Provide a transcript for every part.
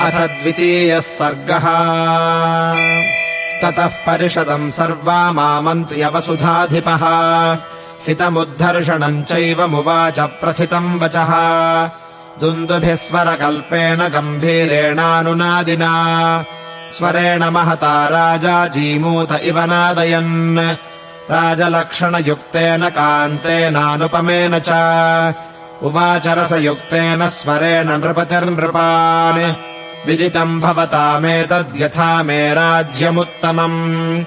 अथ द्वितीयः सर्गः। ततः परिषदम् सर्वामामन्त्र्यवसुधाधिपः हितमुद्धर्षणम् चैवमुवाच प्रथितम् वचः। दुन्दुभिः स्वरकल्पेन गम्भीरेणानुनादिना। स्वरेण महता राजा जीमूत इव नादयन्। राजलक्षणयुक्तेन कान्तेनानुपमेन च। उवाच रसयुक्तेन स्वरेण नृपतिर्नृपान् विदितम् भवतामेतद्यथा मे राज्यमुत्तमम्।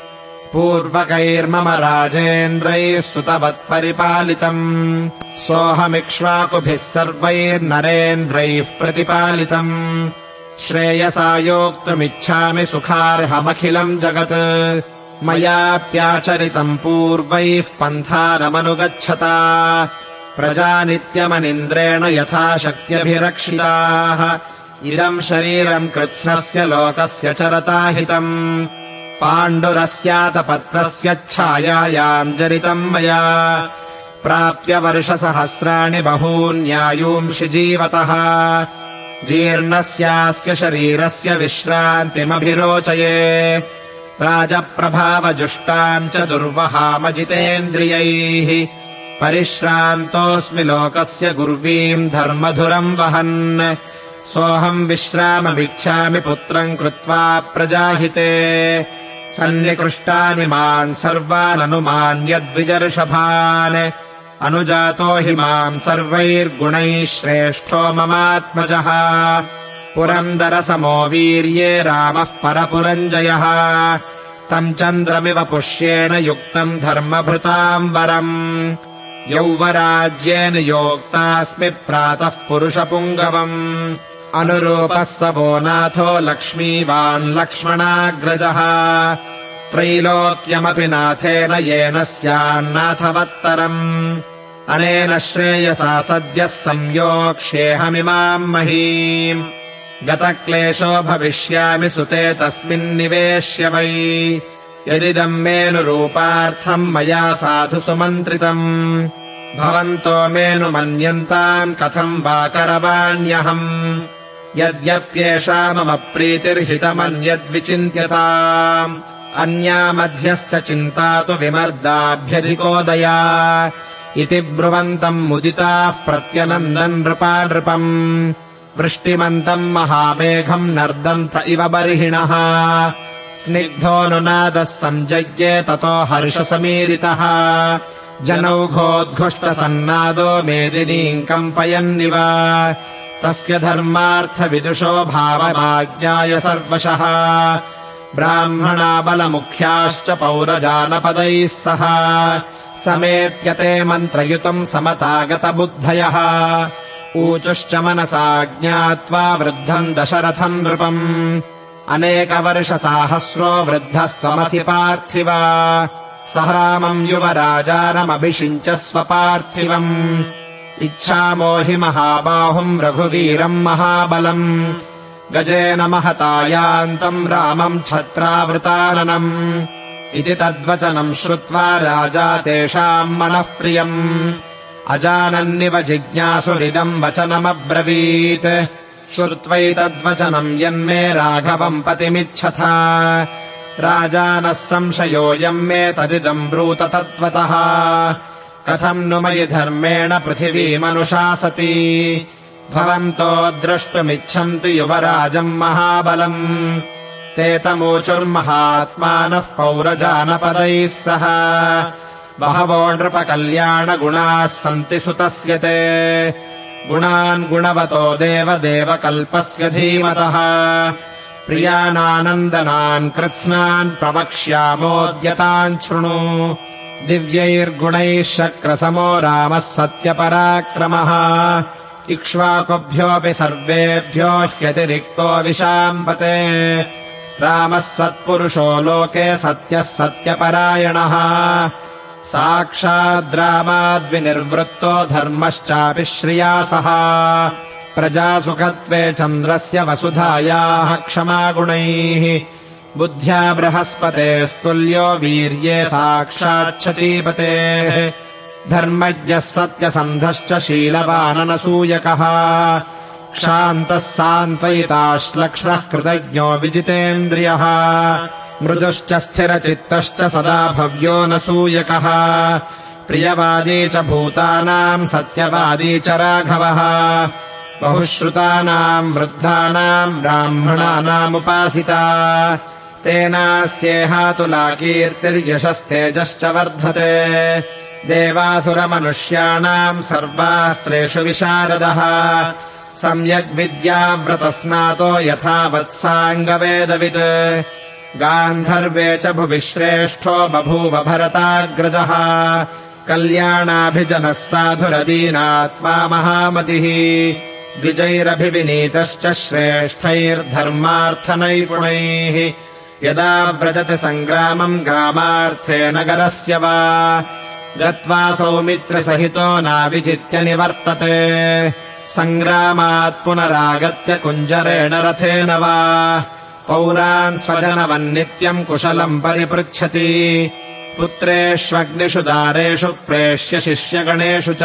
पूर्वकैर्मम राजेन्द्रैः सुतवत्परिपालितम्। सोऽहमिक्ष्वाकुभिः सर्वैर्नरेन्द्रैः प्रतिपालितम्। श्रेयसा योक्तुमिच्छामि सुखार्हमखिलम् जगत्। मयाप्याचरितम् पूर्वैः पन्थानमनुगच्छता। प्रजानित्यमनिन्द्रेण यथा शक्त्यभिरक्षिताः इदम् शरीरम् कृत्स्नस्य लोकस्य चरता हितम् पाण्डुरस्यातपत्रस्यच्छायायाम् जरितम् मया। प्राप्य वर्षसहस्राणि बहून्यायूंषि जीवतः जीर्णस्यास्य शरीरस्य विश्रान्तिमभिरोचये राजप्रभावजुष्टाम् च दुर्वहामजितेन्द्रियैः। परिश्रान्तोऽस्मि लोकस्य गुर्वीम् धर्मधुरम् वहन् सोऽहम् विश्राममिच्छामि पुत्रम् कृत्वा प्रजाहिते। सन्निकृष्टानि मान् सर्वाननुमान्यद्विजर्षभान् अनुजातो हि माम् सर्वैर्गुणैः श्रेष्ठो ममात्मजः। पुरन्दरसमो वीर्ये रामः परपुरञ्जयः। तम् चन्द्रमिव पुष्येण युक्तम् धर्मभृताम् वरम् यौवराज्येन योक्तास्मि प्रातः पुरुषपुङ्गवम् अनुरूपः स वो नाथो लक्ष्मीवान् लक्ष्मणाग्रजः। त्रैलोक्यमपि नाथेन येन स्यान्नाथवत्तरम्। अनेन श्रेयसा सद्यः संयोक्ष्येऽहमिमाम् महीम्। गतक्लेशो भविष्यामि सुते तस्मिन्निवेश्य वै। यदिदम् मेनुरूपार्थम् मया साधु सुमन्त्रितम्। भवन्तो मेनुमन्यन्ताम् कथम् वा करवाण्यहम् यद्यप्येषा मम प्रीतिर्हितमन्यद्विचिन्त्यताम्। अन्या मध्यस्थचिन्ता तु विमर्दाभ्यधिकोदया इति ब्रुवन्तम् मुदिताः प्रत्यनन्दन् नृपा नृपम् वृष्टिमन्तम् महामेघम् नर्दन्त इव बर्हिणः। स्निग्धोऽनुनादः सञ्जज्ञे ततो हर्षसमीरितः जनौघोद्घुष्टसन्नादो मेदिनीम् कम्पयन्निव तस्य धर्मार्थविदुषो भावमाज्ञाय सर्वशः। ब्राह्मणा बलमुख्याश्च पौरजानपदैः सह। समेत्यते मन्त्रयुतम् समतागतबुद्धयः। ऊचुश्च मनसा ज्ञात्वा वृद्धम् दशरथम् नृपम्। अनेकवर्षसाहस्रो वृद्धस्त्वमसि पार्थिव। स युवराजानमभिषिञ्च स्वपार्थिवम् इच्छामो हि महाबाहुम् रघुवीरम् महाबलम्। गजेन महता यान्तम् रामम् छत्रावृताननम्। इति तद्वचनम् श्रुत्वा राजा तेषाम् मनः प्रियम्। अजानन्निव जिज्ञासुरिदम् वचनमब्रवीत्। श्रुत्वैतद्वचनम् यन्मे राघवम् पतिमिच्छथ। राजानः संशयोऽयम् मे तदिदम् ब्रूत तत्त्वतः कथम् नु मयि धर्मेण पृथिवीमनुशासति भवन्तो द्रष्टुमिच्छन्ति युवराजम् महाबलम्। ते तमूचुर्महात्मानः पौरजानपदैः सह। बहवो नृपकल्याणगुणाः सन्ति सुतस्य ते। गुणान् गुणवतो देवदेवकल्पस्य धीमतः। प्रियानानन्दनान् कृत्स्नान् प्रवक्ष्यामोद्यतान् शृणु दिव्यैर्गुणैः शक्रसमो रामः सत्यपराक्रमः। इक्ष्वाकुभ्योऽपि सर्वेभ्यो ह्यतिरिक्तो विशाम्बते। रामः सत्पुरुषो लोके सत्यः सत्यपरायणः। साक्षाद्रामाद्विनिर्वृत्तो धर्मश्चापि श्रिया सह। प्रजासुखत्वे चन्द्रस्य वसुधायाः क्षमागुणैः बुद्ध्या बृहस्पतेस्तुल्यो वीर्ये साक्षाच्छचीपतेः धर्मज्ञः सत्यसन्धश्च शीलवाननसूयकः। क्षान्तः सान्त्वयिताश्लक्ष्मः कृतज्ञो विजितेन्द्रियः। मृदुश्च स्थिरचित्तश्च सदा भव्यो न सूयकः। प्रियवादी च भूतानाम् सत्यवादी च राघवः। बहुश्रुतानाम् वृद्धानाम् ब्राह्मणानामुपासिता तेनास्येहातुला कीर्तिर्यशस्तेजश्च वर्धते। देवासुरमनुष्याणाम् सर्वास्त्रेषु विशारदः। सम्यग्विद्याव्रतस्नातो यथा वत्साङ्गवेदवित् गान्धर्वे च भुवि श्रेष्ठो बभूव भरताग्रजः। कल्याणाभिजनः साधुरदीनात्मा महामतिः। द्विजैरभिविनीतश्च श्रेष्ठैर्धर्मार्थनैपुणैः यदा व्रजति सङ्ग्रामम् ग्रामार्थे नगरस्य वा गत्वा सौमित्रसहितो नाविजित्य निवर्तते। सङ्ग्रामात् पुनरागत्य कुञ्जरेण रथेन वा पौरान् स्वजनवन्नित्यम् कुशलम् परिपृच्छति। पुत्रेष्वग्निषु दारेषु प्रेष्य शिष्यगणेषु च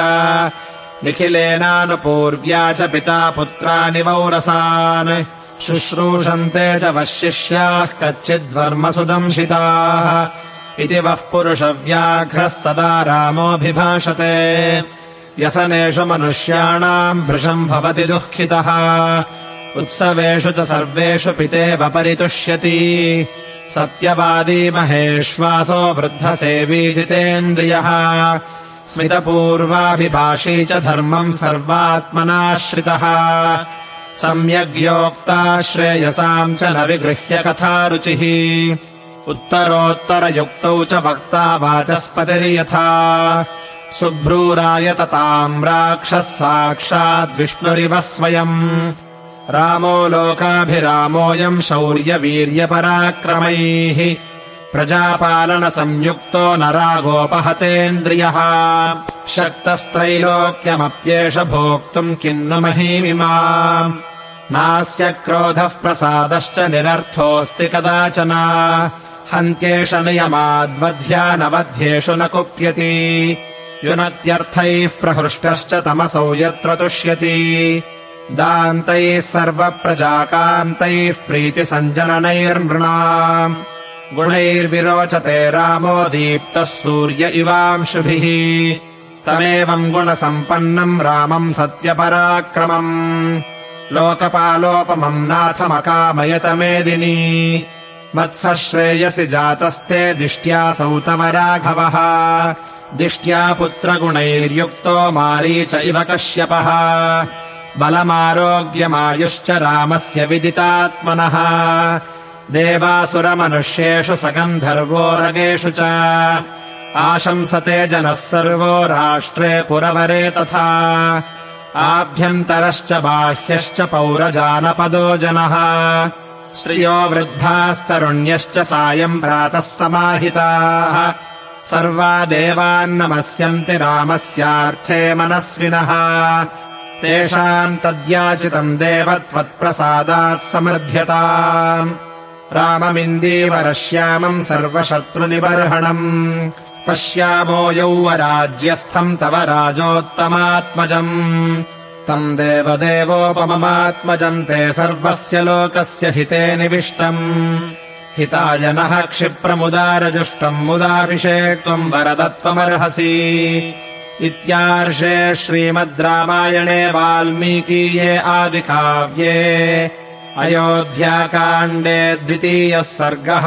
निखिलेनानुपूर्व्या च पिता पुत्रानि वौरसान् शुश्रूषन्ते च वः शिष्याः कच्चिद्वर्मसुदंशिताः इति वः पुरुषव्याघ्रः सदा रामोऽभिभाषते। व्यसनेषु मनुष्याणाम् भृशम् भवति दुःखितः। उत्सवेषु च सर्वेषु पितेव परितुष्यति सत्यवादी महेश्वासो वृद्धसेवी जितेन्द्रियः स्मितपूर्वाभिभाषी च धर्मम् सर्वात्मनाश्रितः सम्यग्योक्ता श्रेयसाम् च न विगृह्य कथारुचिः। उत्तरोत्तरयुक्तौ च वक्ता वाचस्पतिर्यथा। शुभ्रूरायतताम् राक्षः साक्षाद्विष्णुरिव स्वयम्। रामो लोकाभिरामोऽयम् शौर्यवीर्यपराक्रमैः। प्रजापालनसंयुक्तो न रागोपहतेन्द्रियः शक्तस्त्रैलोक्यमप्येष भोक्तुम् किन्नु महीमिमाम् नास्य क्रोधः प्रसादश्च निरर्थोऽस्ति कदाचन। हन्त्येष नियमाद्वध्यानवध्येषु न कुप्यति। युनत्यर्थैः प्रहृष्टश्च तमसौ यत्र तुष्यति। दान्तैः सर्वप्रजाकान्तैः प्रीतिसञ्जननैर्नृणाम् गुणैर्विरोचते रामो दीप्तः सूर्य इवांशुभिः तमेवम् गुणसम्पन्नम् रामम् सत्यपराक्रमम्। लोकपालोपमम् नाथमकामयतमेदिनी। मत्सः श्रेयसि जातस्ते दिष्ट्यासौ तव राघवः। दिष्ट्या पुत्रगुणैर्युक्तो मारीच इव कश्यपः। बलमारोग्यमायुश्च रामस्य विदितात्मनः। देवासुरमनुष्येषु सगन्धर्वोरगेषु च आशंसते जनः सर्वो राष्ट्रे पुरवरे तथा। आभ्यन्तरश्च बाह्यश्च पौरजानपदो जनः। श्रियो वृद्धास्तरुण्यश्च सायम् प्रातः समाहिताः। सर्वा देवान्नमस्यन्ति रामस्यार्थे मनस्विनः। तेषाम् तद्याचितम् देव त्वत्प्रसादात् समृध्यताम् राममिन्दीवरश्यामम् सर्वशत्रुनिबर्हणम् पश्यामो यौवराज्यस्थम् तव राजोत्तमात्मजम्। तम् देवदेवोपममात्मजम् ते सर्वस्य लोकस्य हिते निविष्टम्। हिताय नः क्षिप्रमुदारजुष्टम् मुदाभिषेक्त्वम् वरदत्वमर्हसि इत्यार्षे श्रीमद् रामायणे वाल्मीकीये आदिकाव्ये अयोध्याकाण्डे द्वितीयः सर्गः